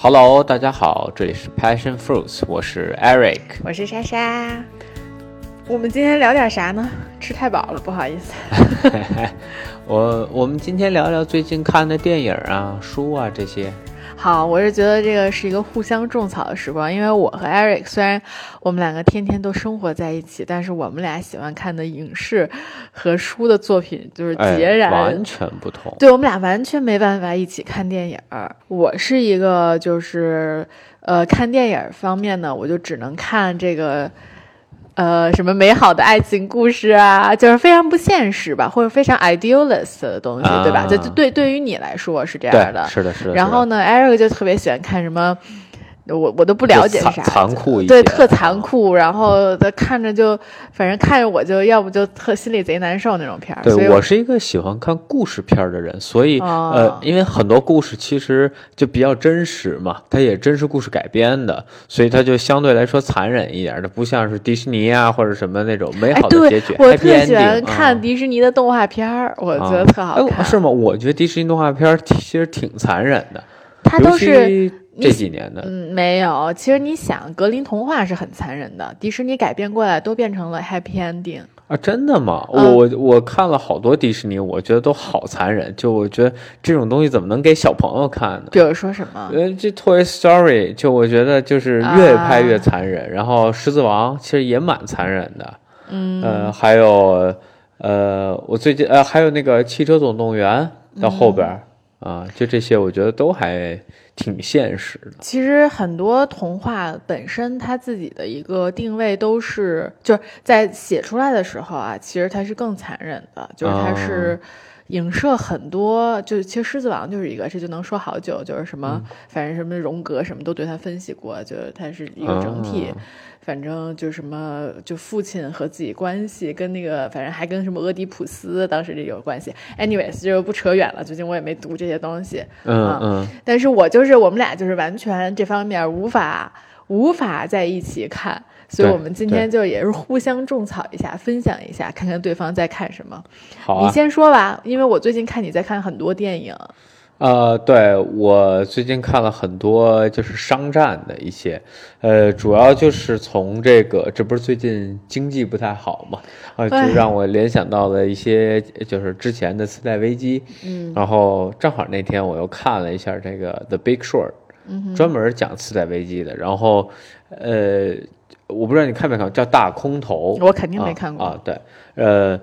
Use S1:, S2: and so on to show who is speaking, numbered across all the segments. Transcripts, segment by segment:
S1: Hello，大家好，这里是 Passion Fruits，我是 Eric，
S2: 我是莎莎。我们今天聊点啥呢？吃太饱了，不好意思。
S1: 我我们今天聊聊最近看的电影啊、书啊这些。
S2: 好，我是觉得这个是一个互相种草的时光，因为我和 Eric 虽然我们两个天天都生活在一起，但是我们俩喜欢看的影视和书的作品就是截然、
S1: 完全不同。
S2: 对我们俩完全没办法一起看电影。我是一个就是呃看电影方面呢，我就只能看这个。呃，什么美好的爱情故事啊，就是非常不现实吧，或者非常 idealist 的东西，对吧？就对对于你来说是这样的，
S1: 是的，是的。
S2: 然后呢，Eric 就特别喜欢看什么。我我都不了解啥，
S1: 残酷一
S2: 对，特残酷，然后他看着就，反正看着我就要不就特心里贼难受那种片儿。
S1: 对我是一个喜欢看故事片的人，所以呃，因为很多故事其实就比较真实嘛，它也真实故事改编的，所以它就相对来说残忍一点的，不像是迪士尼啊或者什么那种美好的结局。
S2: 我特喜欢看迪士尼的动画片儿，我觉得特好看。
S1: 是吗？我觉得迪士尼动画片儿其实挺残忍的，
S2: 它都是。
S1: 这几年的，
S2: 嗯，没有。其实你想，格林童话是很残忍的，迪士尼改编过来都变成了 happy ending
S1: 啊！真的吗？我我看了好多迪士尼，我觉得都好残忍。就我觉得这种东西怎么能给小朋友看呢？
S2: 比如说什么？
S1: 呃，这 Toy Story 就我觉得就是越拍越残忍。然后狮子王其实也蛮残忍的。
S2: 嗯，
S1: 呃，还有呃，我最近呃还有那个汽车总动员到后边啊，就这些，我觉得都还。挺现实的。
S2: 其实很多童话本身它自己的一个定位都是，就是在写出来的时候啊，其实它是更残忍的，就是它是影射很多。就是其实《狮子王》就是一个，这就能说好久，就是什么，反正什么荣格什么都对他分析过，就是它是一个整体。反正就什么，就父亲和自己关系，跟那个，反正还跟什么俄狄浦斯当时这有关系。Anyways，就不扯远了。最近我也没读这些东西，
S1: 嗯嗯。
S2: 但是我就是我们俩就是完全这方面无法无法在一起看，所以我们今天就也是互相种草一下，分享一下，看看对方在看什么。
S1: 好，
S2: 你先说吧，因为我最近看你在看很多电影。
S1: 呃，对我最近看了很多就是商战的一些，呃，主要就是从这个，这不是最近经济不太好嘛，啊，就让我联想到了一些就是之前的次贷危机，
S2: 嗯，
S1: 然后正好那天我又看了一下这个 The Big Short，
S2: 嗯，
S1: 专门讲次贷危机的，然后呃，我不知道你看没看，叫大空头，
S2: 我肯定没看过
S1: 啊，对，呃。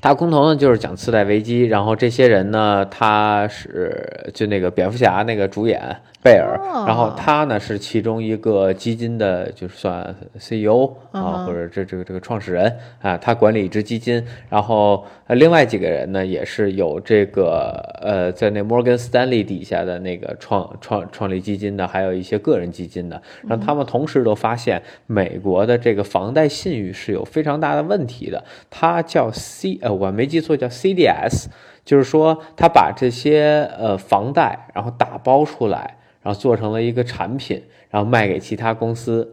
S1: 大空头呢，就是讲次贷危机，然后这些人呢，他是就那个蝙蝠侠那个主演。贝尔，然后他呢是其中一个基金的，就是算 CEO 啊，或者这这个这个创始人啊，他管理一支基金，然后呃另外几个人呢也是有这个呃在那摩根斯丹利底下的那个创创创立基金的，还有一些个人基金的，让他们同时都发现美国的这个房贷信誉是有非常大的问题的，它叫 C 呃我没记错叫 CDS，就是说他把这些呃房贷然后打包出来。然后做成了一个产品，然后卖给其他公司，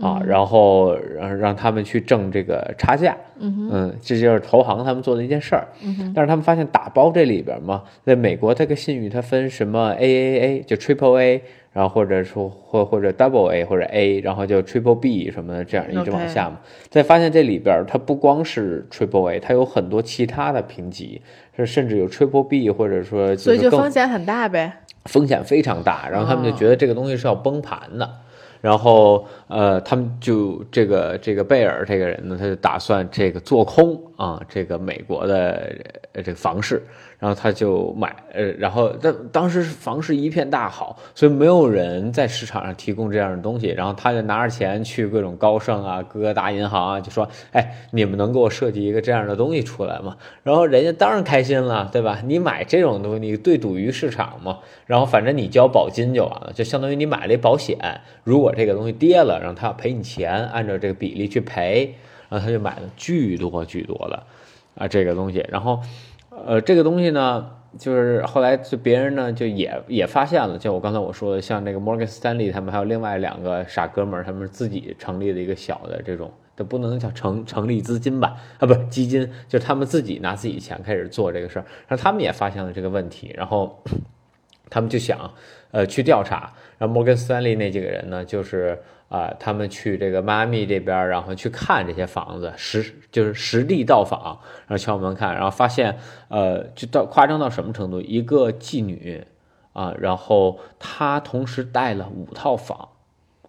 S1: 啊，然后让让他们去挣这个差价，
S2: 嗯
S1: 这就是投行他们做的一件事儿，
S2: 嗯
S1: 但是他们发现打包这里边嘛，在美国它个信誉它分什么 AAA 就 Triple A，然后或者说或或者 Double A 或者 A，然后就 Triple B 什么的这样一直往下嘛，再发现这里边它不光是 Triple A，它有很多其他的评级，是甚至有 Triple B 或者说
S2: 所以就风险很大呗。
S1: 风险非常大，然后他们就觉得这个东西是要崩盘的，然后呃，他们就这个这个贝尔这个人呢，他就打算这个做空啊，这个美国的这个房市。然后他就买，呃，然后当当时房市一片大好，所以没有人在市场上提供这样的东西。然后他就拿着钱去各种高盛啊、各个大银行啊，就说：“哎，你们能给我设计一个这样的东西出来吗？”然后人家当然开心了，对吧？你买这种东西，你对赌于市场嘛。然后反正你交保金就完了，就相当于你买了一保险。如果这个东西跌了，然后他要赔你钱，按照这个比例去赔。然后他就买了巨多巨多的啊这个东西，然后。呃，这个东西呢，就是后来就别人呢就也也发现了，就我刚才我说的，像那个摩根斯丹利他们，还有另外两个傻哥们儿，他们自己成立的一个小的这种，都不能叫成成立资金吧？啊，不是基金，就是他们自己拿自己钱开始做这个事儿，然后他们也发现了这个问题，然后他们就想呃去调查，然后摩根斯丹利那几个人呢，就是啊、他们去这个迈阿密这边，然后去看这些房子，实就是实地到访，然后敲门看，然后发现呃，就到夸张到什么程度？一个妓女啊，然后她同时贷了五套房。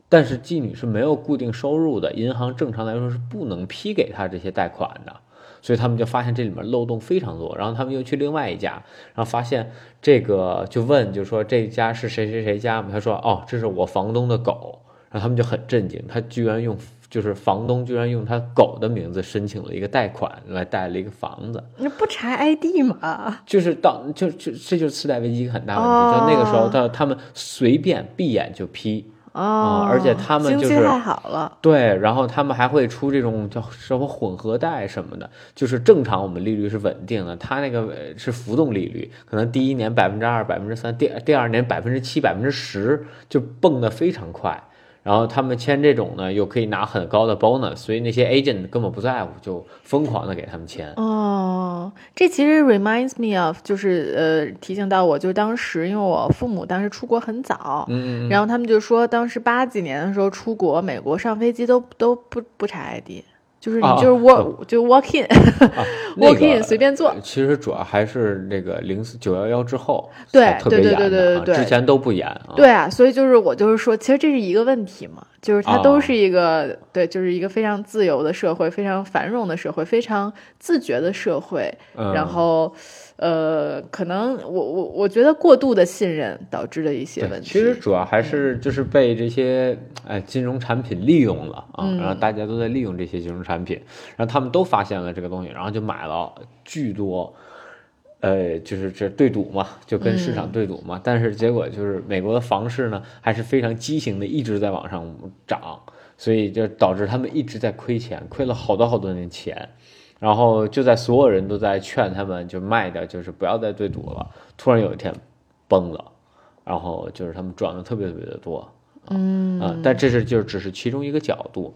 S1: 但是妓女是没有固定收入的，银行正常来说是不能批给她这些贷款的，所以他们就发现这里面漏洞非常多。然后他们又去另外一家，然后发现这个就问，就说这家是谁谁谁家吗？他说哦，这是我房东的狗。然后他们就很震惊，他居然用就是房东居然用他狗的名字申请了一个贷款来贷了一个房子，
S2: 那不查 ID 吗？
S1: 就是到就就这就是次贷危机很大问题，
S2: 哦
S1: 那个时候他他们随便闭眼就批。
S2: 哦，
S1: 而且他们就是
S2: 太好了，
S1: 对，然后他们还会出这种叫什么混合贷什么的，就是正常我们利率是稳定的，他那个呃是浮动利率，可能第一年百分之二、百分之三，第第二年百分之七、百分之十，就蹦得非常快。然后他们签这种呢，又可以拿很高的 bonus，所以那些 agent 根本不在乎，就疯狂的给他们签。
S2: 哦，这其实 reminds me of，就是呃提醒到我，就是当时因为我父母当时出国很早，
S1: 嗯嗯
S2: 然后他们就说当时八几年的时候出国，美国上飞机都都不不查 ID，就是你
S1: 啊。
S2: 就是 walk、就 walk in
S1: 啊，那
S2: walk in
S1: 个
S2: 随便坐。
S1: 呃其实主要还是那个零四九幺幺之后
S2: 对
S1: 才特别
S2: 对对
S1: 严的啊
S2: 对对对
S1: 之前都不严啊。
S2: 对啊，所以就是我就是说，其实这是一个问题嘛，就是它
S1: 哦
S2: 都是一个、对，就是一个非常自由的社会，非常繁荣的社会，非常自觉的社会。
S1: 嗯
S2: 然后，呃，可能我我我觉得过度的信任导致的一些，问题。
S1: 其实主要还是就是被这些哎金融产品利用了啊，
S2: 嗯
S1: 然后大家都在利用这些金融产品，然后他们都发现了这个东西，然后就买了巨多。呃，就是这对赌嘛，就跟市场对赌嘛。但是结果就是美国的房市呢，还是非常畸形的，一直在往上涨，所以就导致他们一直在亏钱，亏了好多好多年钱。然后就在所有人都在劝他们就卖掉，就是不要再对赌了。突然有一天崩了，然后就是他们赚的特别特别的多。
S2: 嗯
S1: 啊，但这是就只是其中一个角度。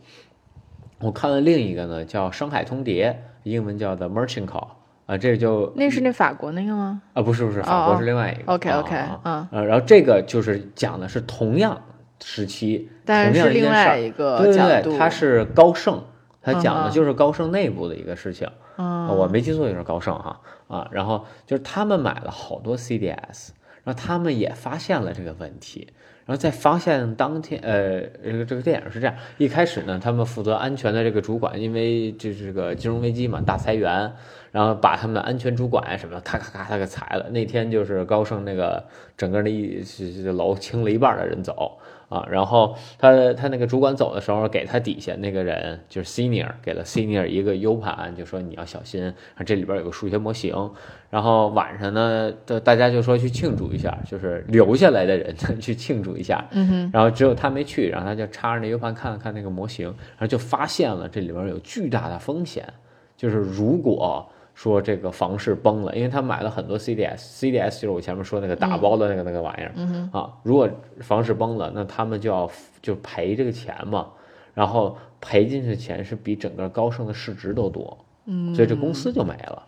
S1: 我看了另一个呢，叫《商海通牒》，英文叫 The Merchant Call 啊，这就
S2: 那是那法国那个吗
S1: 啊不是不是，法
S2: 哦
S1: 国是另外一个。
S2: ？OK OK，
S1: 啊
S2: 嗯，
S1: 呃，然后这个就是讲的是同样时期，
S2: 但是另外
S1: 一
S2: 个
S1: 对对对，它是高盛，它讲的就是高盛内部的一个事情。
S2: 嗯
S1: 啊我没记错就是高盛哈啊，然后就是他们买了好多 CDS，然后他们也发现了这个问题，然后在发现当天，呃，这个这个电影是这样，一开始呢，他们负责安全的这个主管，因为这是个金融危机嘛，大裁员，然后把他们的安全主管什么，咔咔咔他给裁了。那天就是高盛那个整个那一楼清了一半的人走。啊，然后他他那个主管走的时候，给他底下那个人就是 senior 给了 senior 一个 U 盘，就说你要小心，这里边有个数学模型。然后晚上呢，大大家就说去庆祝一下，就是留下来的人 去庆祝一下。
S2: 嗯哼，
S1: 然后只有他没去，然后他就插着那 U 盘看了看那个模型，然后就发现了这里边有巨大的风险，就是如果说这个房市崩了，因为他买了很多 CDS，CDS 就是我前面说那个打包的那个、那个玩意儿，
S2: 嗯
S1: 啊，如果房市崩了，那他们就要就赔这个钱嘛，然后赔进去的钱是比整个高盛的市值都多，
S2: 嗯，
S1: 所以这公司就没了。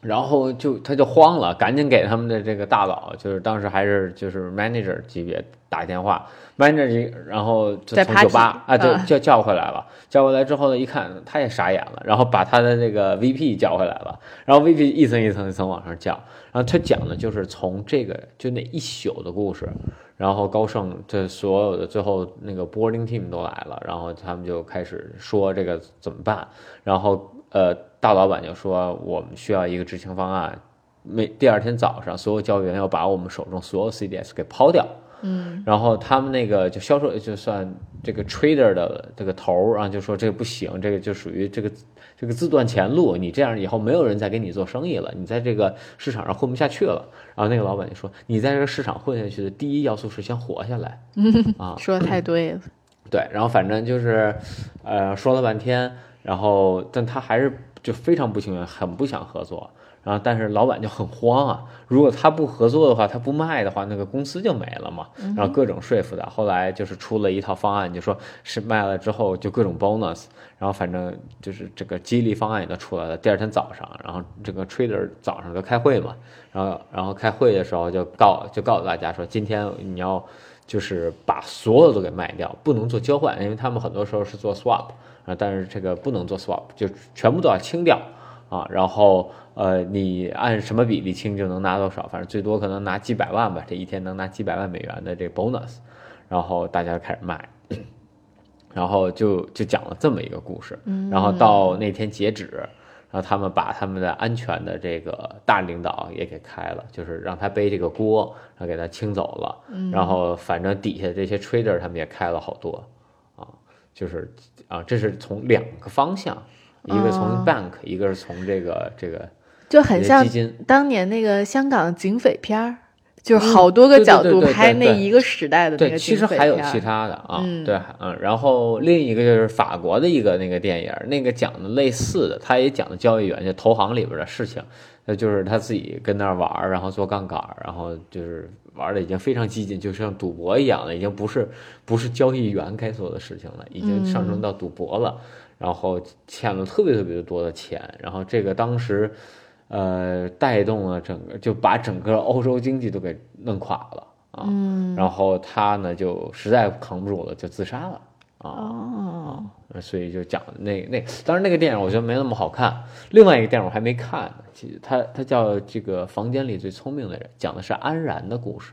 S1: 然后就他就慌了，赶紧给他们的这个大佬，就是当时还是就是 manager 级别打电话，manager 级，然后就从酒吧啊，就
S2: 啊
S1: 叫叫回来了。叫回来之后呢，一看他也傻眼了，然后把他的那个 VP 叫回来了，然后 VP 一层一层一层往上叫，然后他讲的就是从这个就那一宿的故事，然后高盛这所有的最后那个 boarding team 都来了，然后他们就开始说这个怎么办，然后呃大老板就说我们需要一个执行方案，每第二天早上所有交易员要把我们手中所有 CDS 给抛掉。
S2: 嗯
S1: 然后他们那个就销售就算这个 trader 的这个头儿，然后就说这个不行，这个就属于这个这个自断前路，你这样以后没有人再给你做生意了，你在这个市场上混不下去了。然后那个老板就说，你在这个市场混下去的第一要素是先活下来 啊，
S2: 说的太对了，
S1: 对，然后反正就是，呃，说了半天，然后但他还是就非常不情愿，很不想合作。然后但是老板就很慌啊，如果他不合作的话，他不卖的话，那个公司就没了嘛。然后各种说服他，后来就是出了一套方案，就说是卖了之后就各种 bonus，然后反正就是这个激励方案也都出来了。第二天早上，然后这个 trader 早上就开会嘛，然后然后开会的时候就告就告诉大家说，今天你要就是把所有都给卖掉，不能做交换，因为他们很多时候是做 swap 啊，但是这个不能做 swap，就全部都要清掉啊，然后。呃，你按什么比例清就能拿多少，反正最多可能拿几百万吧，这一天能拿几百万美元的这个 bonus，然后大家开始卖，然后就就讲了这么一个故事，然后到那天截止，然后他们把他们的安全的这个大领导也给开了，就是让他背这个锅，然后给他清走了，然后反正底下这些 trader 他们也开了好多，啊，就是啊，这是从两个方向，一个从 bank，一个是从这个这个。
S2: 就很像当年那个香港警匪片儿，就是好多个角度拍那一个时代的那
S1: 个其实还有其他的啊，对，嗯，然后另一个就是法国的一个那个电影，那个讲的类似的，他也讲的交易员就投行里边的事情，那就是他自己跟那儿玩，然后做杠杆，然后就是玩的已经非常激进，就像赌博一样的，已经不是不是交易员该做的事情了，已经上升到赌博了，然后欠了特别特别多的钱，然后这个当时。呃，带动了整个，就把整个欧洲经济都给弄垮了啊。嗯，然后他呢，就实在扛不住了，就自杀了啊。哦，所以就讲那那，当然那个电影我觉得没那么好看。另外一个电影我还没看，其实它它叫这个房间里最聪明的人，讲的是安然的故事。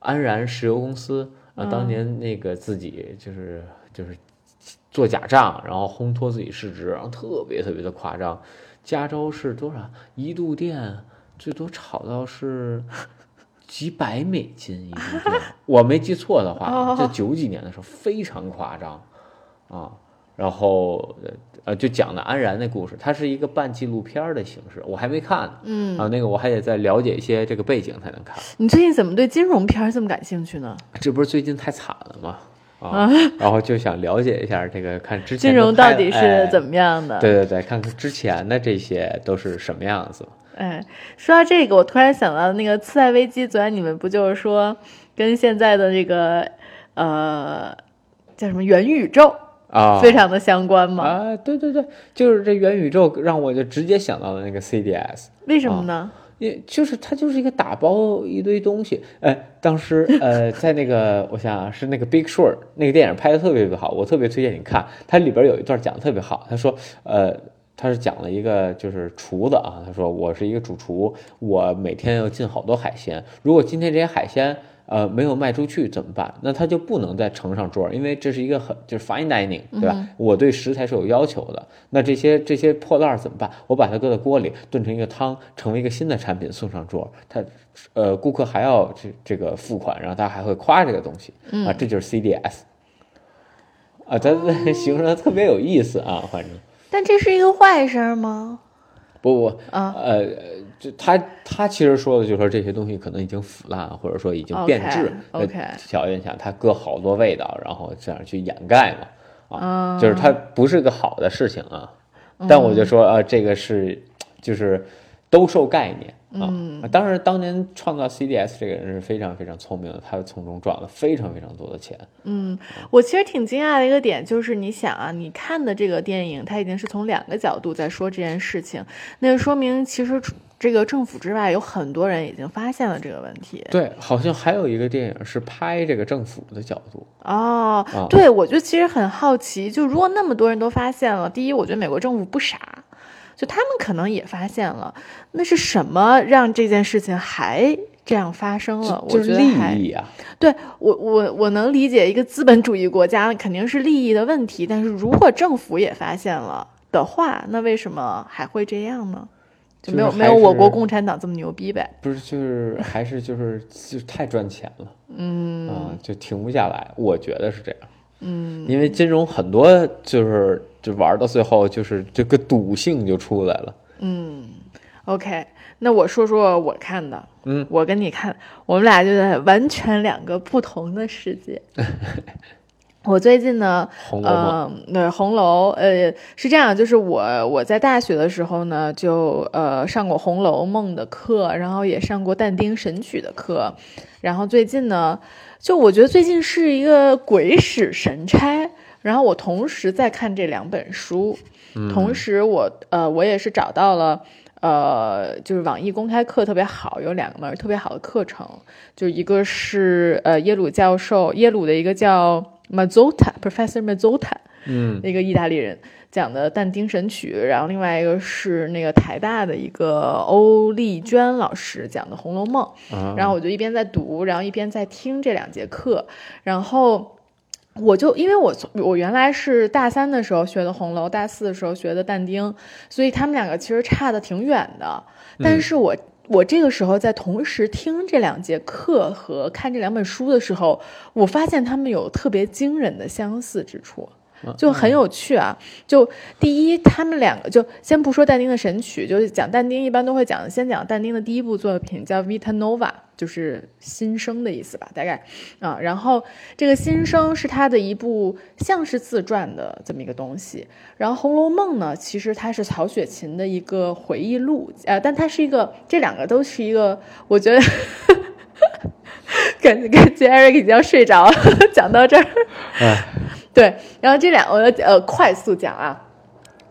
S1: 安然石油公司啊，当年那个自己就是就是做假账，然后烘托自己市值，然后特别特别的夸张。加州是多少一度电？最多炒到是 几百美金一度电，我没记错的话，在九几年的时候非常夸张啊。然后呃，就讲的安然的故事，它是一个半纪录片的形式，我还没看呢。嗯啊，那个我还得再了解一些这个背景才能看。
S2: 你最近怎么对金融片这么感兴趣呢？
S1: 这不是最近太惨了吗？啊，然后就想了解一下这个，看之前
S2: 金融到底是怎么样的？
S1: 对对对，看看之前的这些都是什么样子。
S2: 哎，说到这个，我突然想到那个次贷危机，昨天你们不就是说跟现在的这个呃叫什么元宇宙
S1: 啊，
S2: 非常的相关吗？
S1: 啊，对对对，就是这元宇宙让我就直接想到了那个 CDS，
S2: 为什么呢？
S1: 也就是它就是一个打包一堆东西，哎，当时呃在那个我想想是那个 Big Short 那个电影拍的特别特别好，我特别推荐你看，它里边有一段讲的特别好，他说呃他是讲了一个就是厨子啊，他说我是一个主厨，我每天要进好多海鲜，如果今天这些海鲜。呃，没有卖出去怎么办？那他就不能再盛上桌，因为这是一个很就是 fine dining，对吧？我对食材是有要求的。那这些这些破烂怎么办？我把它搁在锅里炖成一个汤，成为一个新的产品送上桌。他，呃，顾客还要这这个付款，然后他还会夸这个东西啊，这就是 CDS 啊，咱 形容的特别有意思啊，反正。
S2: 但这是一个坏事吗？
S1: 不不啊，呃。就他他其实说的就是说这些东西可能已经腐烂，或者说已经变质。
S2: OK，
S1: 条件下他搁好多味道，然后这样去掩盖嘛，啊，就是它不是个好的事情啊。但我就说啊，这个是就是兜售概念。嗯，当然，当年创造 CDS 这个人是非常非常聪明的，他从中赚了非常非常多的钱。
S2: 嗯，我其实挺惊讶的一个点就是，你想啊，你看的这个电影，它已经是从两个角度在说这件事情，那说明其实这个政府之外有很多人已经发现了这个问题。
S1: 对，好像还有一个电影是拍这个政府的角度。
S2: 哦，对，我就其实很好奇，就如果那么多人都发现了，第一，我觉得美国政府不傻。就他们可能也发现了，那是什么让这件事情还这样发生了？我觉得
S1: 利益啊，
S2: 对我我我能理解一个资本主义国家肯定是利益的问题，但是如果政府也发现了的话，那为什么还会这样呢？就没有没有我国共产党这么牛逼呗？
S1: 不是，就是还是就是就太赚钱了，嗯啊，就停不下来，我觉得是这样。
S2: 嗯，
S1: 因为金融很多就是就玩到最后就是这个赌性就出来了。
S2: 嗯，OK，那我说说我看的。
S1: 嗯，
S2: 我跟你看，我们俩就在完全两个不同的世界。我最近呢，
S1: 红楼梦，
S2: 嗯，对，红楼，呃，是这样，就是我我在大学的时候呢，就呃上过《红楼梦》的课，然后也上过但丁《神曲》的课，然后最近呢，就我觉得最近是一个鬼使神差，然后我同时在看这两本书，同时我呃我也是找到了。呃，就是网易公开课特别好，有两门特别好的课程，就一个是呃耶鲁教授，耶鲁的一个叫 Mazzotta Professor Mazzotta，
S1: 嗯，
S2: 那个意大利人讲的但丁神曲，然后另外一个是那个台大的一个欧丽娟老师讲的《红楼梦》，然后我就一边在读，然后一边在听这两节课，然后。我就因为我从我原来是大三的时候学的红楼，大四的时候学的但丁，所以他们两个其实差的挺远的。但是我我这个时候在同时听这两节课和看这两本书的时候，我发现他们有特别惊人的相似之处。就很有趣啊！就第一，他们两个就先不说但丁的神曲，就是讲但丁一般都会讲，先讲但丁的第一部作品叫《Vita Nova》，就是新生的意思吧，大概啊。然后这个新生是他的一部像是自传的这么一个东西。然后《红楼梦》呢，其实它是曹雪芹的一个回忆录，呃，但它是一个，这两个都是一个，我觉得 感觉感觉 Eric 已经要睡着了，讲到这儿，
S1: 哎。
S2: 对，然后这两我呃快速讲啊，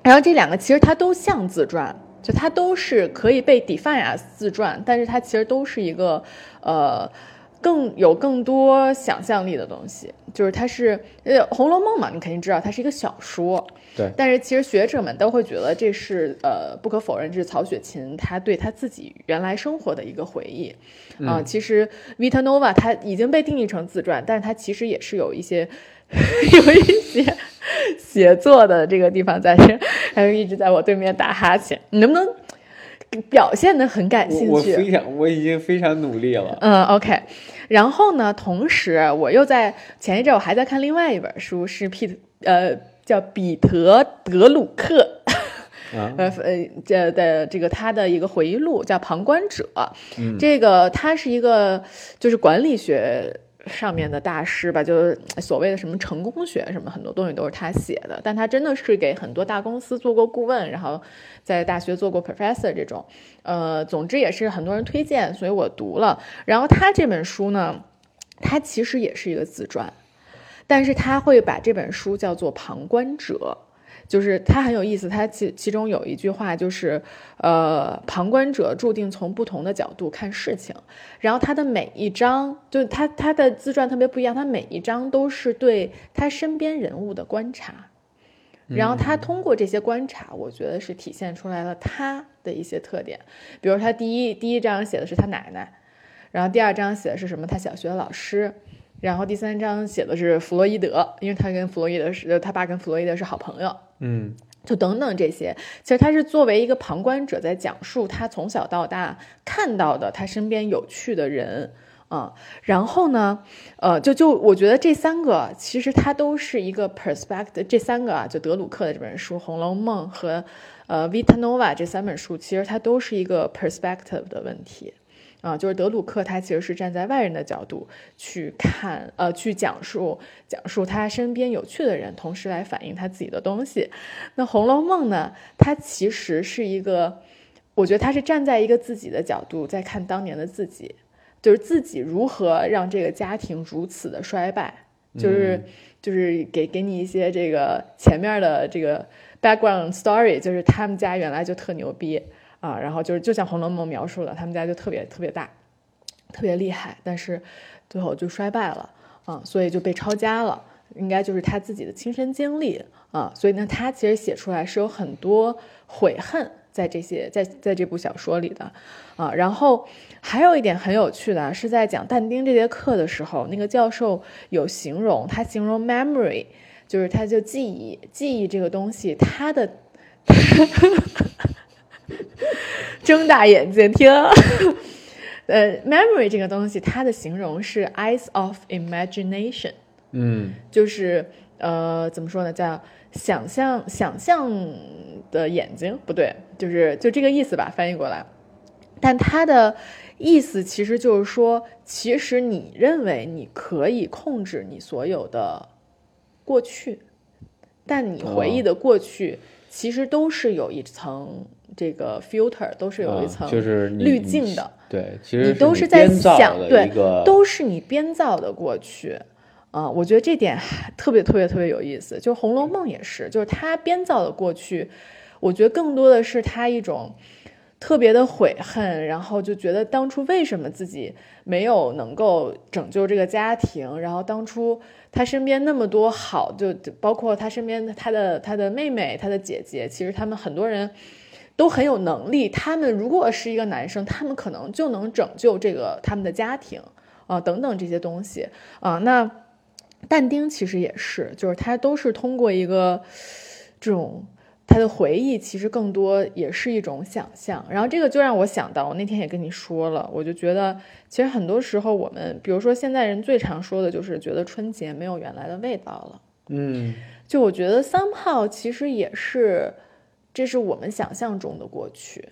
S2: 然后这两个其实它都像自传，就它都是可以被 define as 自传，但是它其实都是一个呃更有更多想象力的东西，就是它是呃《红楼梦》嘛，你肯定知道它是一个小说，
S1: 对，
S2: 但是其实学者们都会觉得这是呃不可否认，这是曹雪芹他对他自己原来生活的一个回忆啊。其实《Vita Nova》它已经被定义成自传，但是它其实也是有一些。有一些写作的这个地方在这，还有一直在我对面打哈欠。你能不能表现的很感兴趣？
S1: 我非常，我已经非常努力了。
S2: 嗯，OK。然后呢，同时我又在前一阵我还在看另外一本书，是皮呃叫彼得德鲁克，呃呃这的这个他的一个回忆录叫《旁观者》。这个他是一个就是管理学。上面的大师吧，就是所谓的什么成功学什么，很多东西都是他写的。但他真的是给很多大公司做过顾问，然后在大学做过 professor 这种。呃，总之也是很多人推荐，所以我读了。然后他这本书呢，他其实也是一个自传，但是他会把这本书叫做旁观者。就是他很有意思，他其其中有一句话就是，呃，旁观者注定从不同的角度看事情，然后他的每一章，就他他的自传特别不一样，他每一章都是对他身边人物的观察，然后他通过这些观察，我觉得是体现出来了他的一些特点，比如他第一第一章写的是他奶奶，然后第二章写的是什么？他小学老师。然后第三章写的是弗洛伊德，因为他跟弗洛伊德是他爸跟弗洛伊德是好朋友，
S1: 嗯，
S2: 就等等这些，其实他是作为一个旁观者在讲述他从小到大看到的他身边有趣的人啊。然后呢，呃，就就我觉得这三个其实它都是一个 perspective，这三个啊，就德鲁克的这本书《红楼梦》和呃《Vita Nova》这三本书，其实它都是一个 perspective 的问题。啊，就是德鲁克，他其实是站在外人的角度去看，呃，去讲述讲述他身边有趣的人，同时来反映他自己的东西。那《红楼梦》呢，它其实是一个，我觉得他是站在一个自己的角度在看当年的自己，就是自己如何让这个家庭如此的衰败，就是就是给给你一些这个前面的这个 background story，就是他们家原来就特牛逼。啊，然后就是就像《红楼梦》描述的，他们家就特别特别大，特别厉害，但是最后就衰败了啊，所以就被抄家了。应该就是他自己的亲身经历啊，所以呢，他其实写出来是有很多悔恨在这些在在这部小说里的啊。然后还有一点很有趣的是，在讲但丁这节课的时候，那个教授有形容，他形容 memory，就是他就记忆记忆这个东西，他的。睁大眼睛听，呃，memory 这个东西，它的形容是 eyes of imagination，
S1: 嗯，
S2: 就是呃，怎么说呢，叫想象想象的眼睛，不对，就是就这个意思吧，翻译过来。但它的意思其实就是说，其实你认为你可以控制你所有的过去，但你回忆的过去其实都是有一层这个 filter，都是有一层
S1: 就是
S2: 滤镜的。
S1: 对，其实
S2: 你都
S1: 是
S2: 在想，对，都是你编造的过去。啊，我觉得这点特别特别特别有意思。就《红楼梦》也是，就是他编造的过去，我觉得更多的是他一种特别的悔恨，然后就觉得当初为什么自己没有能够拯救这个家庭，然后当初他身边那么多好，就包括他身边的他的他的妹妹、他的姐姐，其实他们很多人都很有能力。他们如果是一个男生，他们可能就能拯救这个他们的家庭啊，等等这些东西啊，那。但丁其实也是，就是他都是通过一个这种他的回忆，其实更多也是一种想象。然后这个就让我想到，我那天也跟你说了，我就觉得其实很多时候我们，比如说现在人最常说的就是觉得春节没有原来的味道了。
S1: 嗯，
S2: 就我觉得三炮其实也是，这是我们想象中的过去，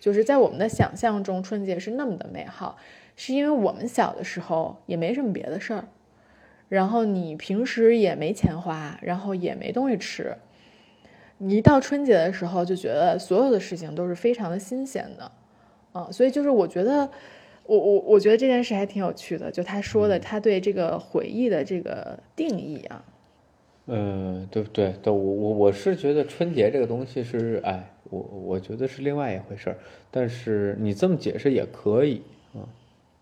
S2: 就是在我们的想象中，春节是那么的美好，是因为我们小的时候也没什么别的事儿。然后你平时也没钱花，然后也没东西吃，你一到春节的时候就觉得所有的事情都是非常的新鲜的，啊，所以就是我觉得，我我我觉得这件事还挺有趣的，就他说的他对这个回忆的这个定义啊，
S1: 嗯，对对对，我我我是觉得春节这个东西是，哎，我我觉得是另外一回事儿，但是你这么解释也可以啊，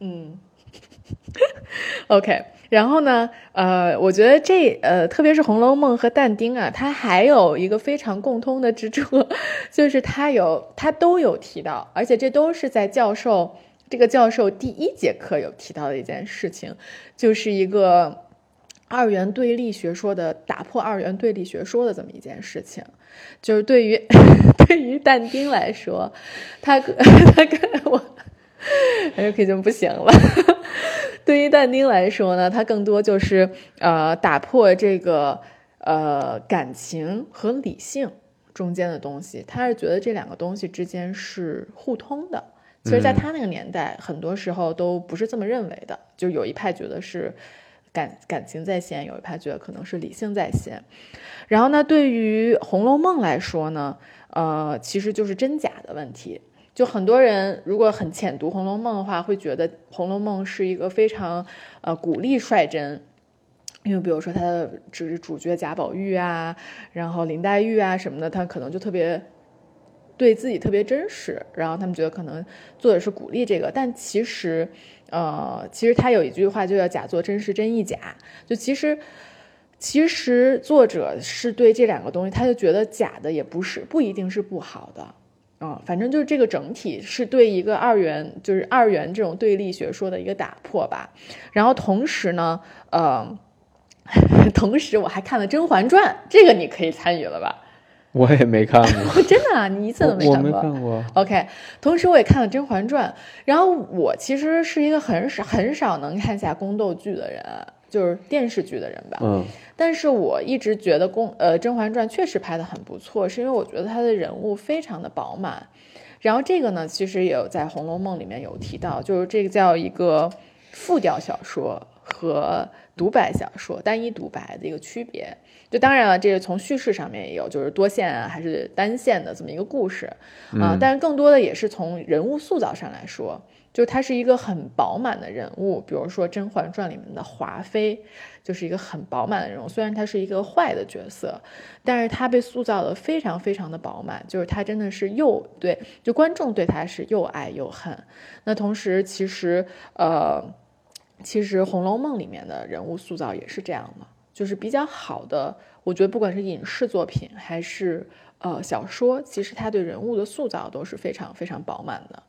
S2: 嗯。OK，然后呢，呃，我觉得这呃，特别是《红楼梦》和但丁啊，它还有一个非常共通的之处，就是它有它都有提到，而且这都是在教授这个教授第一节课有提到的一件事情，就是一个二元对立学说的打破二元对立学说的这么一件事情，就是对于 对于但丁来说，他 他跟我。哎，OK 就不行了。对于但丁来说呢，他更多就是呃打破这个呃感情和理性中间的东西。他是觉得这两个东西之间是互通的。其实，在他那个年代，很多时候都不是这么认为的。就有一派觉得是感感情在先，有一派觉得可能是理性在先。然后呢，对于《红楼梦》来说呢，呃，其实就是真假的问题。就很多人如果很浅读《红楼梦》的话，会觉得《红楼梦》是一个非常呃鼓励率真，因为比如说他的只主角贾宝玉啊，然后林黛玉啊什么的，他可能就特别对自己特别真实，然后他们觉得可能作者是鼓励这个，但其实呃，其实他有一句话就叫“假作真时真亦假”，就其实其实作者是对这两个东西，他就觉得假的也不是不一定是不好的。嗯，反正就是这个整体是对一个二元，就是二元这种对立学说的一个打破吧。然后同时呢，呃，同时我还看了《甄嬛传》，这个你可以参与了吧？
S1: 我也没看过，
S2: 真的啊？你一次都没
S1: 看过？我没看过。
S2: OK，同时我也看了《甄嬛传》，然后我其实是一个很少很少能看下宫斗剧的人。就是电视剧的人吧，
S1: 嗯，
S2: 但是我一直觉得宫呃《甄嬛传》确实拍的很不错，是因为我觉得他的人物非常的饱满。然后这个呢，其实也有在《红楼梦》里面有提到，就是这个叫一个复调小说和独白小说、单一独白的一个区别。就当然了，这个从叙事上面也有，就是多线啊还是单线的这么一个故事啊，但是更多的也是从人物塑造上来说。就是他是一个很饱满的人物，比如说《甄嬛传》里面的华妃，就是一个很饱满的人物。虽然他是一个坏的角色，但是他被塑造的非常非常的饱满，就是他真的是又对，就观众对他是又爱又恨。那同时，其实呃，其实《红楼梦》里面的人物塑造也是这样的，就是比较好的。我觉得不管是影视作品还是呃小说，其实他对人物的塑造都是非常非常饱满的。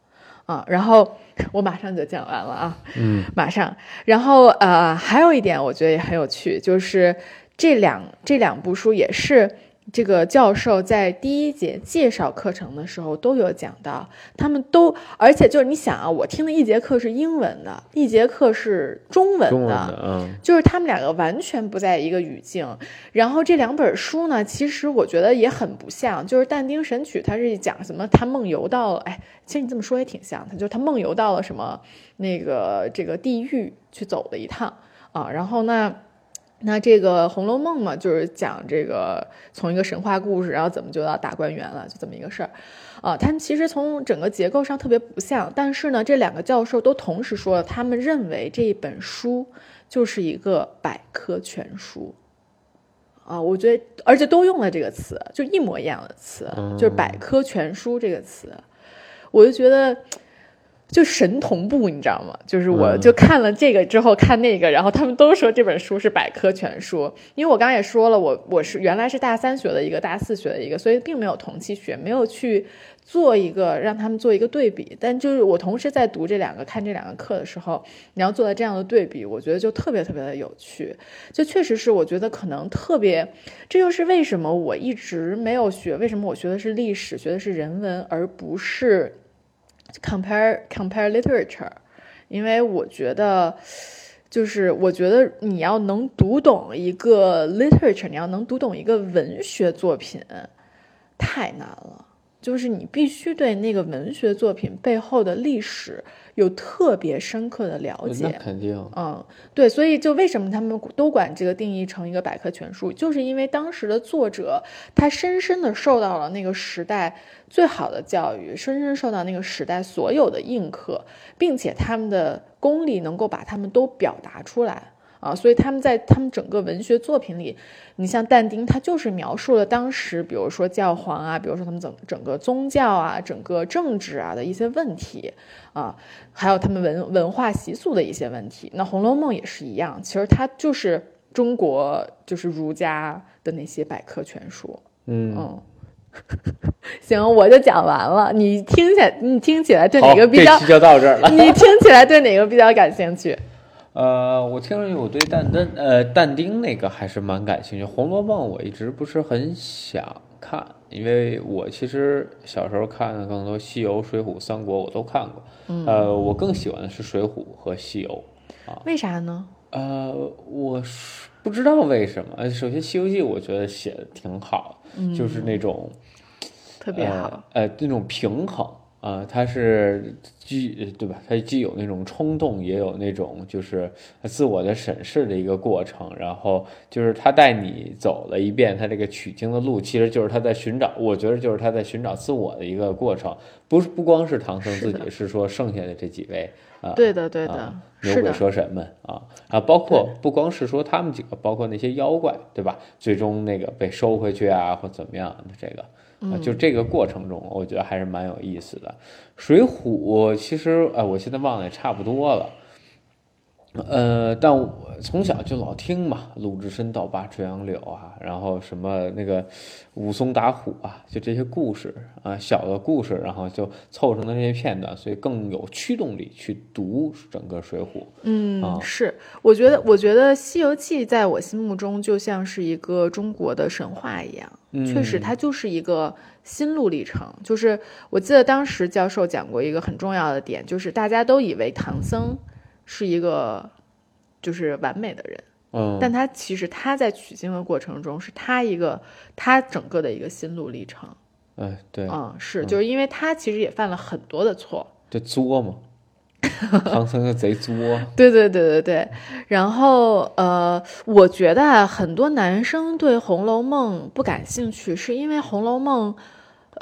S2: 啊，然后我马上就讲完了啊，
S1: 嗯，
S2: 马上，然后呃，还有一点我觉得也很有趣，就是这两这两部书也是。这个教授在第一节介绍课程的时候都有讲到，他们都，而且就是你想啊，我听的一节课是英文的，一节课是中文的，
S1: 嗯，
S2: 就是他们两个完全不在一个语境。然后这两本书呢，其实我觉得也很不像，就是《但丁神曲》，它是讲什么？他梦游到了，哎，其实你这么说也挺像，他就是他梦游到了什么那个这个地狱去走了一趟啊。然后呢？那这个《红楼梦》嘛，就是讲这个从一个神话故事，然后怎么就到大观园了，就这么一个事儿。啊，他们其实从整个结构上特别不像，但是呢，这两个教授都同时说了，他们认为这一本书就是一个百科全书。啊，我觉得，而且都用了这个词，就一模一样的词，就是百科全书这个词，我就觉得。就神同步，你知道吗？就是我就看了这个之后看那个，然后他们都说这本书是百科全书。因为我刚刚也说了，我我是原来是大三学的一个，大四学的一个，所以并没有同期学，没有去做一个让他们做一个对比。但就是我同时在读这两个看这两个课的时候，你要做的这样的对比，我觉得就特别特别的有趣。就确实是我觉得可能特别，这就是为什么我一直没有学，为什么我学的是历史，学的是人文，而不是。Compare compare literature，因为我觉得，就是我觉得你要能读懂一个 literature，你要能读懂一个文学作品，太难了。就是你必须对那个文学作品背后的历史有特别深刻的了解。
S1: 那肯定。
S2: 嗯，对，所以就为什么他们都管这个定义成一个百科全书，就是因为当时的作者他深深的受到了那个时代最好的教育，深深受到那个时代所有的印刻，并且他们的功力能够把他们都表达出来。啊，所以他们在他们整个文学作品里，你像但丁，他就是描述了当时，比如说教皇啊，比如说他们整整个宗教啊，整个政治啊的一些问题啊，还有他们文文化习俗的一些问题。那《红楼梦》也是一样，其实它就是中国就是儒家的那些百科全书。
S1: 嗯
S2: 嗯，行，我就讲完了。你听起来，你听起来对哪个比较？
S1: 就到这儿了。
S2: 你听起来对哪个比较感兴趣？
S1: 呃，我听上去我对但丁呃但丁那个还是蛮感兴趣，《红楼梦》我一直不是很想看，因为我其实小时候看的更多《西游》《水浒》《三国》，我都看过。
S2: 嗯，
S1: 呃，我更喜欢的是《水浒》和《西游》啊。
S2: 为啥呢？
S1: 呃，我不知道为什么。首先，《西游记》我觉得写的挺好，就是那种
S2: 特别好，
S1: 呃，那种平衡。啊，他是既对吧？他既有那种冲动，也有那种就是自我的审视的一个过程。然后就是他带你走了一遍他这个取经的路，其实就是他在寻找，我觉得就是他在寻找自我的一个过程。不是不光是唐僧自己，是说剩下的这几位啊，
S2: 对的对的，
S1: 牛鬼蛇神们啊啊，包括不光是说他们几个，包括那些妖怪，对吧？最终那个被收回去啊，或怎么样的这个。啊，就这个过程中，我觉得还是蛮有意思的。水浒其实，呃，我现在忘的也差不多了。呃，但我从小就老听嘛，鲁智深倒拔垂杨柳啊，然后什么那个武松打虎啊，就这些故事啊，小的故事，然后就凑成的这些片段，所以更有驱动力去读整个水浒。
S2: 嗯，是，我觉得，我觉得《西游记》在我心目中就像是一个中国的神话一样，确实，它就是一个心路历程。就是我记得当时教授讲过一个很重要的点，就是大家都以为唐僧。是一个就是完美的人，
S1: 嗯，
S2: 但他其实他在取经的过程中，是他一个他整个的一个心路历程，
S1: 哎，对，
S2: 嗯，是，就是因为他其实也犯了很多的错，
S1: 就作嘛，唐僧是贼作，
S2: 对对对对对，然后呃，我觉得很多男生对《红楼梦》不感兴趣，是因为《红楼梦》，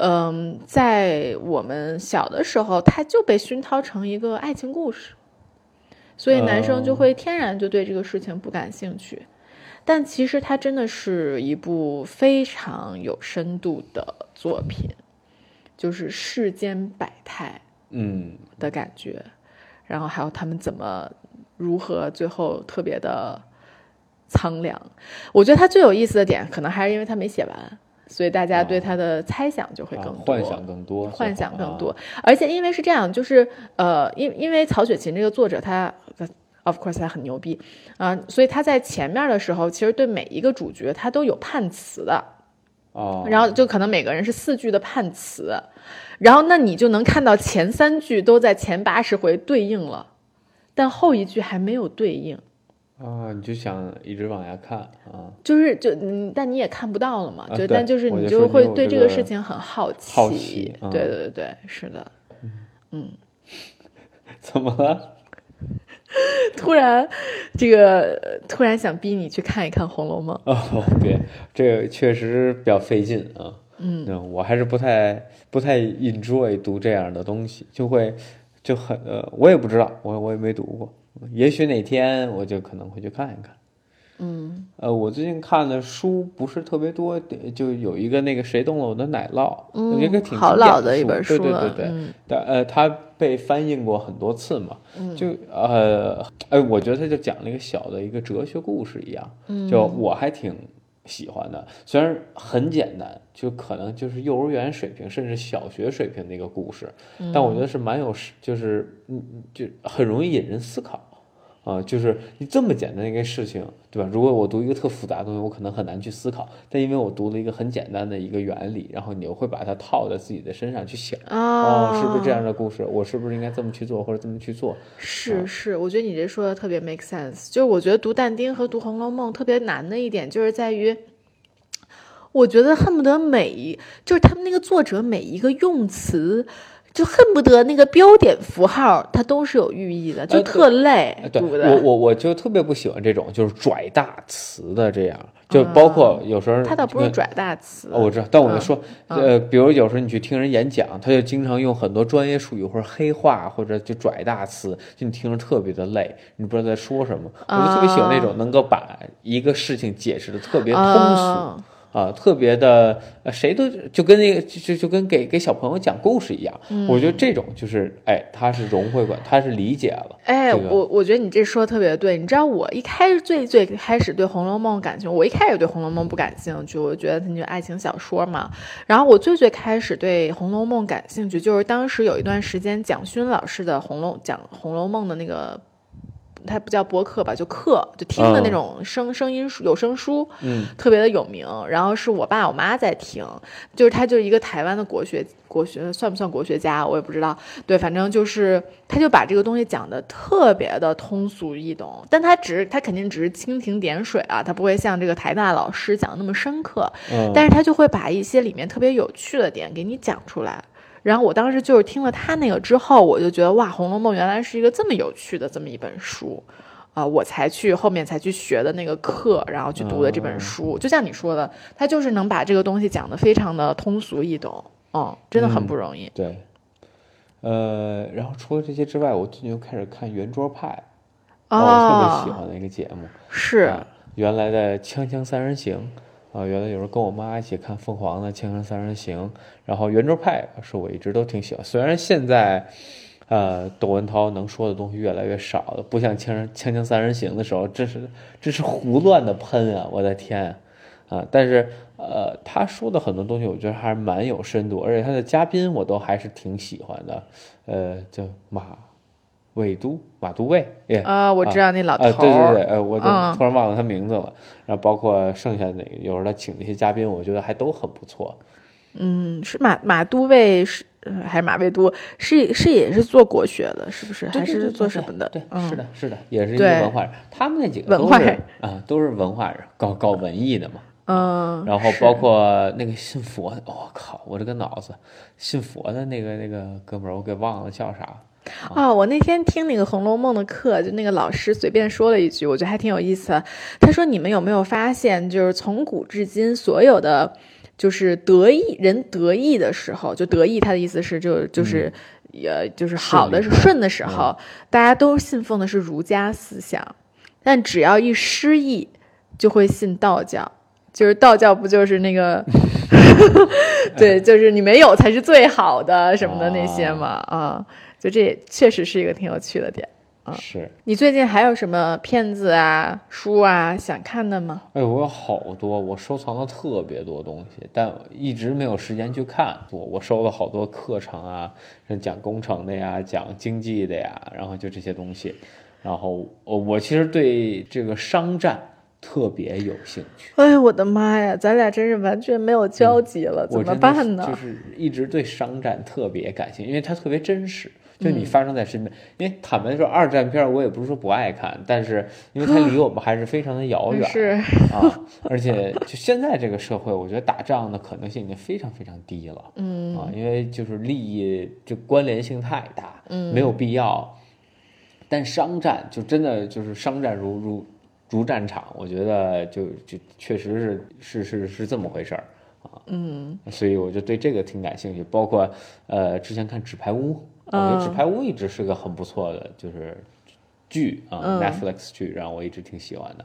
S2: 嗯，在我们小的时候，它就被熏陶成一个爱情故事。所以男生就会天然就对这个事情不感兴趣，但其实它真的是一部非常有深度的作品，就是世间百态，
S1: 嗯。
S2: 的感觉，然后还有他们怎么如何最后特别的苍凉。我觉得他最有意思的点，可能还是因为他没写完。所以大家对他的猜想就会更多，
S1: 幻想更多，
S2: 幻想更多。而且因为是这样，就是呃，因因为曹雪芹这个作者他，of course 他很牛逼啊，所以他在前面的时候，其实对每一个主角他都有判词的
S1: 哦。
S2: 然后就可能每个人是四句的判词，然后那你就能看到前三句都在前八十回对应了，但后一句还没有对应。
S1: 啊，你就想一直往下看啊，
S2: 就是就嗯，但你也看不到了嘛，
S1: 就
S2: 但就是
S1: 你
S2: 就会对
S1: 这
S2: 个事情很好
S1: 奇，好
S2: 奇，对对对对，是的，嗯，
S1: 怎么了？
S2: 突然，这个突然想逼你去看一看《红楼梦》
S1: 哦，别，这个确实比较费劲啊。嗯，我还是不太不太 enjoy 读这样的东西，就会就很呃，我也不知道，我我也没读过，也许哪天我就可能会去看一看。
S2: 嗯，
S1: 呃，我最近看的书不是特别多，就有一个那个谁动了我的奶酪，
S2: 嗯，
S1: 一个挺
S2: 好老的
S1: 一
S2: 本书
S1: 对对对对，但呃，它被翻译过很多次嘛，就呃，哎，我觉得它就讲了一个小的一个哲学故事一样，就我还挺喜欢的，虽然很简单，就可能就是幼儿园水平甚至小学水平的一个故事，但我觉得是蛮有，就是嗯，就很容易引人思考。啊，就是你这么简单一个事情，对吧？如果我读一个特复杂的东西，我可能很难去思考。但因为我读了一个很简单的一个原理，然后你又会把它套在自己的身上去想，哦，是不是这样的故事？我是不是应该这么去做，或者这么去做？
S2: 是是，我觉得你这说的特别 make sense。就是我觉得读但丁和读《红楼梦》特别难的一点，就是在于，我觉得恨不得每一，就是他们那个作者每一个用词。就恨不得那个标点符号它都是有寓意的，就特累。
S1: 对，我我我就特别不喜欢这种就是拽大词的这样，就包括有时候
S2: 他倒不是拽大词，
S1: 我知道，但我就说，呃，比如有时候你去听人演讲，他就经常用很多专业术语或者黑话或者就拽大词，就你听着特别的累，你不知道在说什么。我就特别喜欢那种能够把一个事情解释的特别通俗。啊，特别的，呃，谁都就跟那个就就就跟给给小朋友讲故事一样。我觉得这种就是，哎，他是融会贯，他是理解了。
S2: 哎，我我觉得你这说的特别对。你知道我一开始最最开始对《红楼梦》感兴趣，我一开始对《红楼梦》不感兴趣，我觉得它就爱情小说嘛。然后我最最开始对《红楼梦》感兴趣，就是当时有一段时间蒋勋老师的《红楼》讲《红楼梦》的那个。它不叫播客吧，就课，就听的那种声声音书有声书，
S1: 嗯，
S2: 特别的有名。然后是我爸我妈在听，就是他就是一个台湾的国学国学，算不算国学家我也不知道。对，反正就是他就把这个东西讲的特别的通俗易懂，但他只是他肯定只是蜻蜓点水啊，他不会像这个台大老师讲的那么深刻，
S1: 嗯，
S2: 但是他就会把一些里面特别有趣的点给你讲出来。然后我当时就是听了他那个之后，我就觉得哇，《红楼梦》原来是一个这么有趣的这么一本书，啊，我才去后面才去学的那个课，然后去读的这本书。就像你说的，他就是能把这个东西讲得非常的通俗易懂，嗯，真的很不容易。
S1: 对，呃，然后除了这些之外，我最近又开始看《圆桌派》，我特别喜欢的一个节目，
S2: 是
S1: 原来的《锵锵三人行》。啊，原来有时候跟我妈一起看凤凰的《锵锵三人行》，然后圆桌派是我一直都挺喜欢。虽然现在，呃，窦文涛能说的东西越来越少了，不像《锵锵锵三人行》的时候，这是这是胡乱的喷啊！我的天，啊！但是呃，他说的很多东西，我觉得还是蛮有深度，而且他的嘉宾我都还是挺喜欢的。呃，叫马。魏都马都尉，
S2: 啊，我知道那老头
S1: 儿，对对对，呃，我就突然忘了他名字了。然后包括剩下的那个，有时候他请那些嘉宾，我觉得还都很不错。
S2: 嗯，是马马都尉是还是马未都？是是也是做国学的，是不是？还是做什么的？
S1: 对，是的，是的，也是一个文化人。他们那几个
S2: 文化人
S1: 啊，都是文化人，搞搞文艺的嘛。
S2: 嗯。
S1: 然后包括那个信佛，我靠，我这个脑子，信佛的那个那个哥们儿，我给忘了叫啥。
S2: 哦，我那天听那个《红楼梦》的课，就那个老师随便说了一句，我觉得还挺有意思。他说：“你们有没有发现，就是从古至今，所有的就是得意人得意的时候，就得意，他的意思是就就是呃就是好的是顺的时候，大家都信奉的是儒家思想，但只要一失意，就会信道教。就是道教不就是那个，对，就是你没有才是最好的什么的那些嘛啊。”就这确实是一个挺有趣的点啊！
S1: 是
S2: 你最近还有什么片子啊、书啊想看的吗？
S1: 哎，我有好多，我收藏了特别多东西，但一直没有时间去看。我我收了好多课程啊，讲工程的呀，讲经济的呀，然后就这些东西。然后我我其实对这个商战特别有兴趣。
S2: 哎呦我的妈呀，咱俩真是完全没有交集了，怎么办呢？
S1: 就是一直对商战特别感兴趣，因为它特别真实。就你发生在身边，因为坦白说，二战片我也不是说不爱看，但是因为它离我们还是非常的遥远，
S2: 是
S1: 啊，而且就现在这个社会，我觉得打仗的可能性已经非常非常低了，
S2: 嗯
S1: 啊，因为就是利益就关联性太大，
S2: 嗯，
S1: 没有必要。但商战就真的就是商战如如如战场，我觉得就就确实是是是是这么回事儿啊。
S2: 嗯，
S1: 所以我就对这个挺感兴趣，包括呃之前看《纸牌屋》，我觉得《纸牌屋》一直是个很不错的就是剧啊、
S2: 嗯
S1: n e t f l i x 剧，然后我一直挺喜欢的。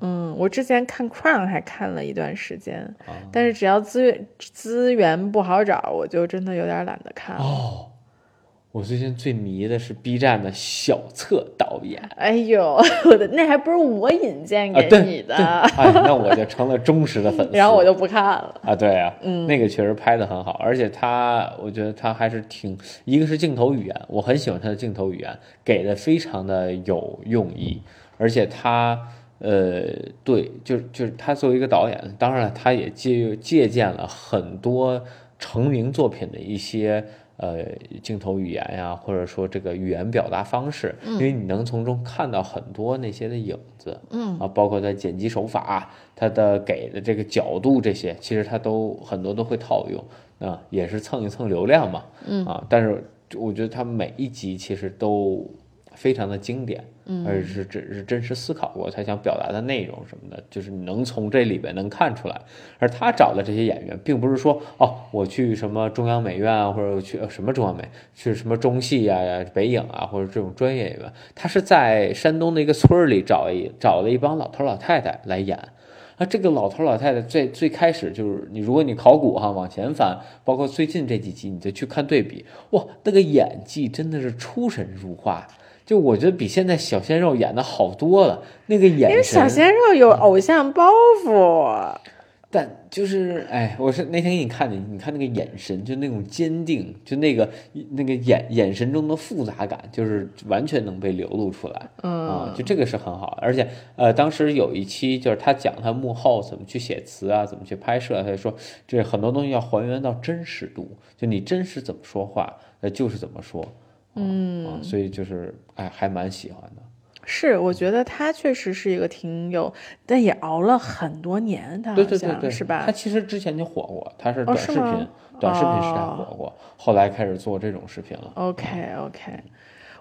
S2: 嗯，我之前看 Crown 还看了一段时间，
S1: 啊
S2: 但是只要资源资源不好找，我就真的有点懒得看了。
S1: 哦，我最近最迷的是 B 站的小策导演
S2: 哎呦，我的那还不是我引荐
S1: 啊，
S2: 给你的，
S1: 对哎，那我就成了忠实的粉丝。
S2: 然后我就不看了。
S1: 啊，对啊，
S2: 嗯
S1: 那个确实拍的很好，而且他，我觉得他还是挺，一个是镜头语言，我很喜欢他的镜头语言，给的非常的有用意，而且他，呃，对，就就是他作为一个导演，当然了，他也借借鉴了很多成名作品的一些。呃，镜头语言呀，或者说这个语言表达方式，因为你能从中看到很多那些的影子，
S2: 嗯。
S1: 啊，包括它剪辑手法，它的给的这个角度这些，其实它都很多都会套用，啊，也是蹭一蹭流量嘛，
S2: 嗯。
S1: 啊，但是我觉得它每一集其实都非常的经典，
S2: 嗯
S1: 而且是真是真实思考过他想表达的内容什么的，就是你能从这里边能看出来。而他找的这些演员，并不是说哦，我去什么中央美院啊，或者去呃什么中央美，去什么中戏呀、呀、北影啊，或者这种专业演员，他是在山东的一个村儿里找一找了一帮老头老太太来演。啊，这个老头老太太最最开始就是你，如果你考古哈往前翻，包括最近这几集，你就去看对比，哇，那个演技真的是出神入化。就我觉得比现在小鲜肉演的好多了，那个眼
S2: 因为小，鲜肉有偶像包袱，
S1: 但就是哎，我是那天给你看的，你看那个眼神，就那种坚定，就那个那个眼眼神中的复杂感，就是完全能被流露出来。啊、
S2: 嗯
S1: 就这个是很好，而且呃，当时有一期就是他讲他幕后怎么去写词啊，怎么去拍摄，他就说这很多东西要还原到真实度，就你真实怎么说话，呃，就是怎么说，嗯、啊，所以就是哎，还蛮喜欢的。
S2: 是，我觉得他确实是一个挺有，但也熬了很多年，他好
S1: 对对对
S2: 是吧
S1: 他？其实之前就火过，他是
S2: 哦
S1: 短视频，短视频时代
S2: 哦
S1: 火过，后来开始做这种视频了。
S2: OK OK，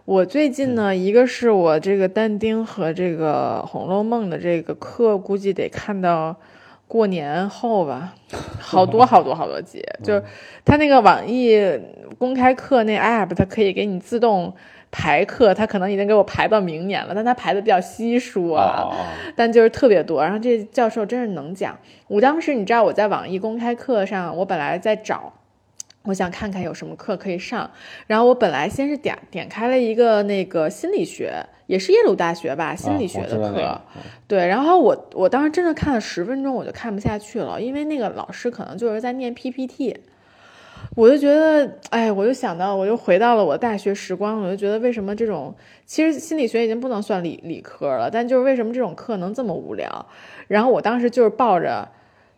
S2: 我最近呢，一个是我这个但丁和这个《红楼梦》的这个课，估计得看到过年后吧，好多好多好多集。就是他那个网易公开课那 app，它可以给你自动排课，它可能已经给我排到明年了，但它排的比较稀疏啊。但就是特别多。然后这教授真是能讲。我当时你知道我在网易公开课上，我本来在找。我想看看有什么课可以上，然后我本来先是点点开了一个那个心理学，也是耶鲁大学吧心理学的课，对，然后我我当时真的看了十分钟，我就看不下去了，因为那个老师可能就是在念 PPT，我就觉得，哎，我就想到，我就回到了我大学时光，我就觉得为什么这种其实心理学已经不能算理理科了，但就是为什么这种课能这么无聊？然后我当时就是抱着。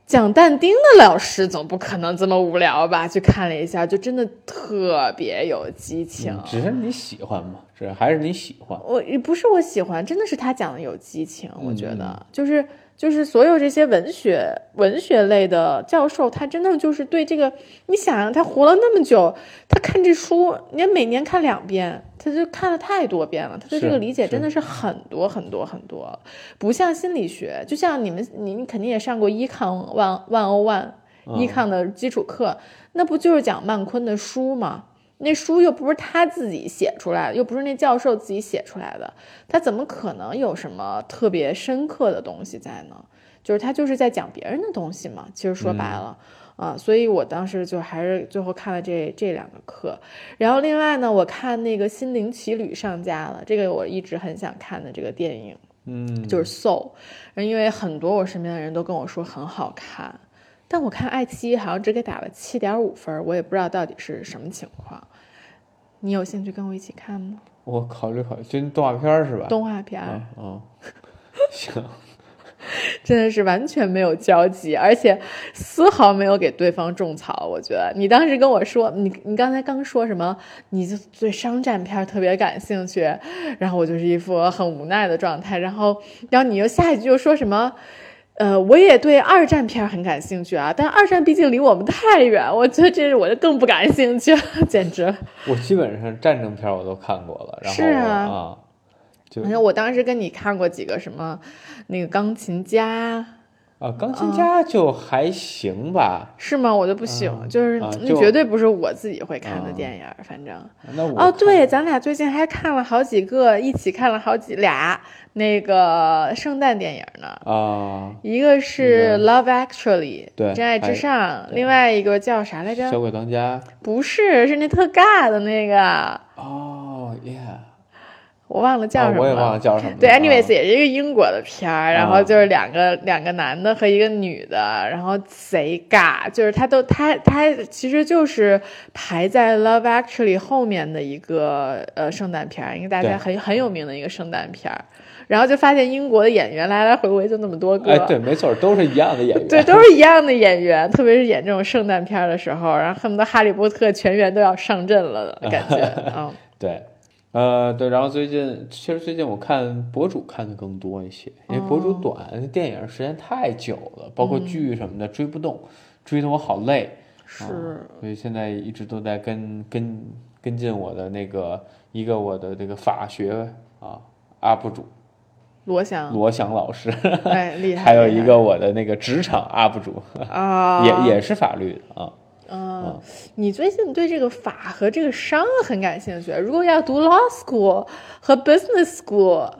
S2: 讲但丁的老师总不可能这么无聊吧？去看了一下，就真的特别有激情。
S1: 嗯只是你喜欢嘛，是还是你喜欢。
S2: 我不是我喜欢，真的是他讲的有激情，我觉
S1: 嗯
S2: 得就是就是所有这些文学文学类的教授，他真的就是对这个，你想想他活了那么久，他看这书，你看每年看两遍，他就看了太多遍了，他对这个理解真的是很多很多很多，不像心理学，就像你们你你肯定也上过一抗 one one o one
S1: 嗯
S2: 一抗的基础课，那不就是讲曼昆的书吗？那书又不是他自己写出来的，又不是那教授自己写出来的，他怎么可能有什么特别深刻的东西在呢？就是他就是在讲别人的东西嘛。其实说白了，啊，所以我当时就还是最后看了这这两个课，然后另外呢，我看那个《心灵奇旅》上架了，这个我一直很想看的这个电影，
S1: 嗯，
S2: 就是《Soul》，因为很多我身边的人都跟我说很好看，但我看爱奇艺好像只给打了七点五分，我也不知道到底是什么情况。你有兴趣跟我一起看吗？
S1: 我考虑考虑，就动画片是吧？
S2: 动画片
S1: 啊，行，
S2: 真的是完全没有交集，而且丝毫没有给对方种草。我觉得你当时跟我说，你你刚才刚说什么，你就对商战片特别感兴趣，然后我就是一副很无奈的状态，然后然后你又下一句又说什么，呃，我也对二战片很感兴趣啊，但二战毕竟离我们太远，我觉得这是我就更不感兴趣了，简直。
S1: 我基本上战争片我都看过了，然后
S2: 是啊
S1: 啊，就
S2: 反正我当时跟你看过几个什么，那个钢琴家
S1: 啊，钢琴家就还行吧。
S2: 是吗？我就不行，
S1: 嗯
S2: 就是那绝对不是我自己会看的
S1: 啊
S2: 电影儿，反正。
S1: 那我
S2: 哦，对，咱俩最近还看了好几个，一起看了好几俩那个圣诞电影呢。
S1: 啊，
S2: 一个是《Love Actually》，
S1: 对
S2: 真爱至上；另外一个叫啥来着
S1: 小？鬼当家。
S2: 不是，是那特尬的那个，
S1: 哦耶，
S2: 我忘了叫什么了。
S1: 啊我也忘了叫什么。
S2: 对
S1: 啊
S2: ，anyways 也是一个英国的片儿，然后
S1: 啊
S2: 就是两个两个男的和一个女的，然后贼尬，就是他都他他其实就是排在《Love Actually》后面的一个呃圣诞片儿，一个大家很很有名的一个圣诞片儿，然后就发现英国的演员来来回回就那么多个，
S1: 哎，对，没错，都是一样的演员。
S2: 对，都是一样的演员，特别是演这种圣诞片的时候，然后恨不得哈利波特全员都要上阵了的感觉，嗯。
S1: 对，呃，对，然后最近其实最近我看博主看的更多一些，因为博主
S2: 哦
S1: 短，电影时间太久了，包
S2: 嗯
S1: 括剧什么的追不动，追的我好累。
S2: 是，
S1: 所以现在一直都在跟跟跟进我的那个一个我的这个法学啊 UP 主
S2: 罗翔，
S1: 罗翔老师，
S2: 哎，厉害，
S1: 还有一个我的那个职场 UP 主，
S2: 啊，
S1: 也也是法律的啊。
S2: 嗯，你最近对这个法和这个商很感兴趣。如果要读 law school 和 business school，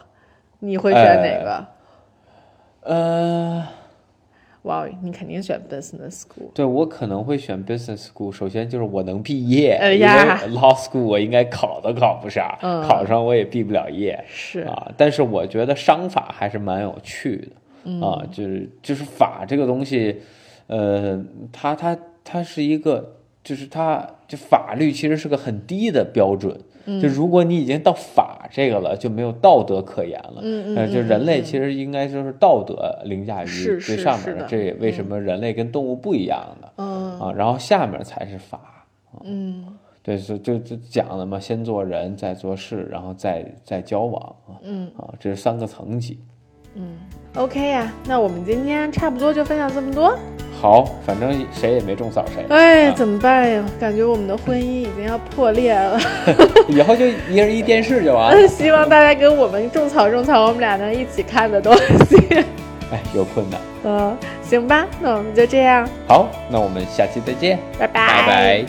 S2: 你会选哪个？
S1: 呃，
S2: 哇，你肯定选 business school。
S1: 对我可能会选 business school，首先就是我能毕业，
S2: 哎呀
S1: 因为 law school 我应该考都考不上，
S2: 嗯
S1: 考上我也毕不了业。
S2: 是，
S1: 啊，但是我觉得商法还是蛮有趣的、
S2: 嗯
S1: 啊，就是就是法这个东西，呃，它它它是一个，就是它就法律其实是个很低的标准，
S2: 嗯。
S1: 就如果你已经到法这个了，就没有道德可言了。
S2: 嗯
S1: 就
S2: 嗯
S1: 人类
S2: 嗯
S1: 其实应该就是道德凌驾于最上面
S2: 的。
S1: 这也为什么人类跟动物不一样的、
S2: 嗯。
S1: 啊？然后下面才是法。
S2: 嗯。
S1: 对，就就就讲了嘛，先做人，再做事，然后再再交往。啊。
S2: 嗯。
S1: 啊，这是三个层级。
S2: 嗯，OK 呀、那我们今天差不多就分享这么多。
S1: 好，反正谁也没种草谁，
S2: 哎，
S1: 啊
S2: 怎么办呀？感觉我们的婚姻已经要破裂了。
S1: 以后就一人一电视就完了。
S2: 希望大家跟我们种草种草，我们俩能一起看的东西。
S1: 哎，有困难。
S2: 嗯，行吧，那我们就这样，
S1: 好，那我们下期再见，
S2: 拜拜
S1: 拜拜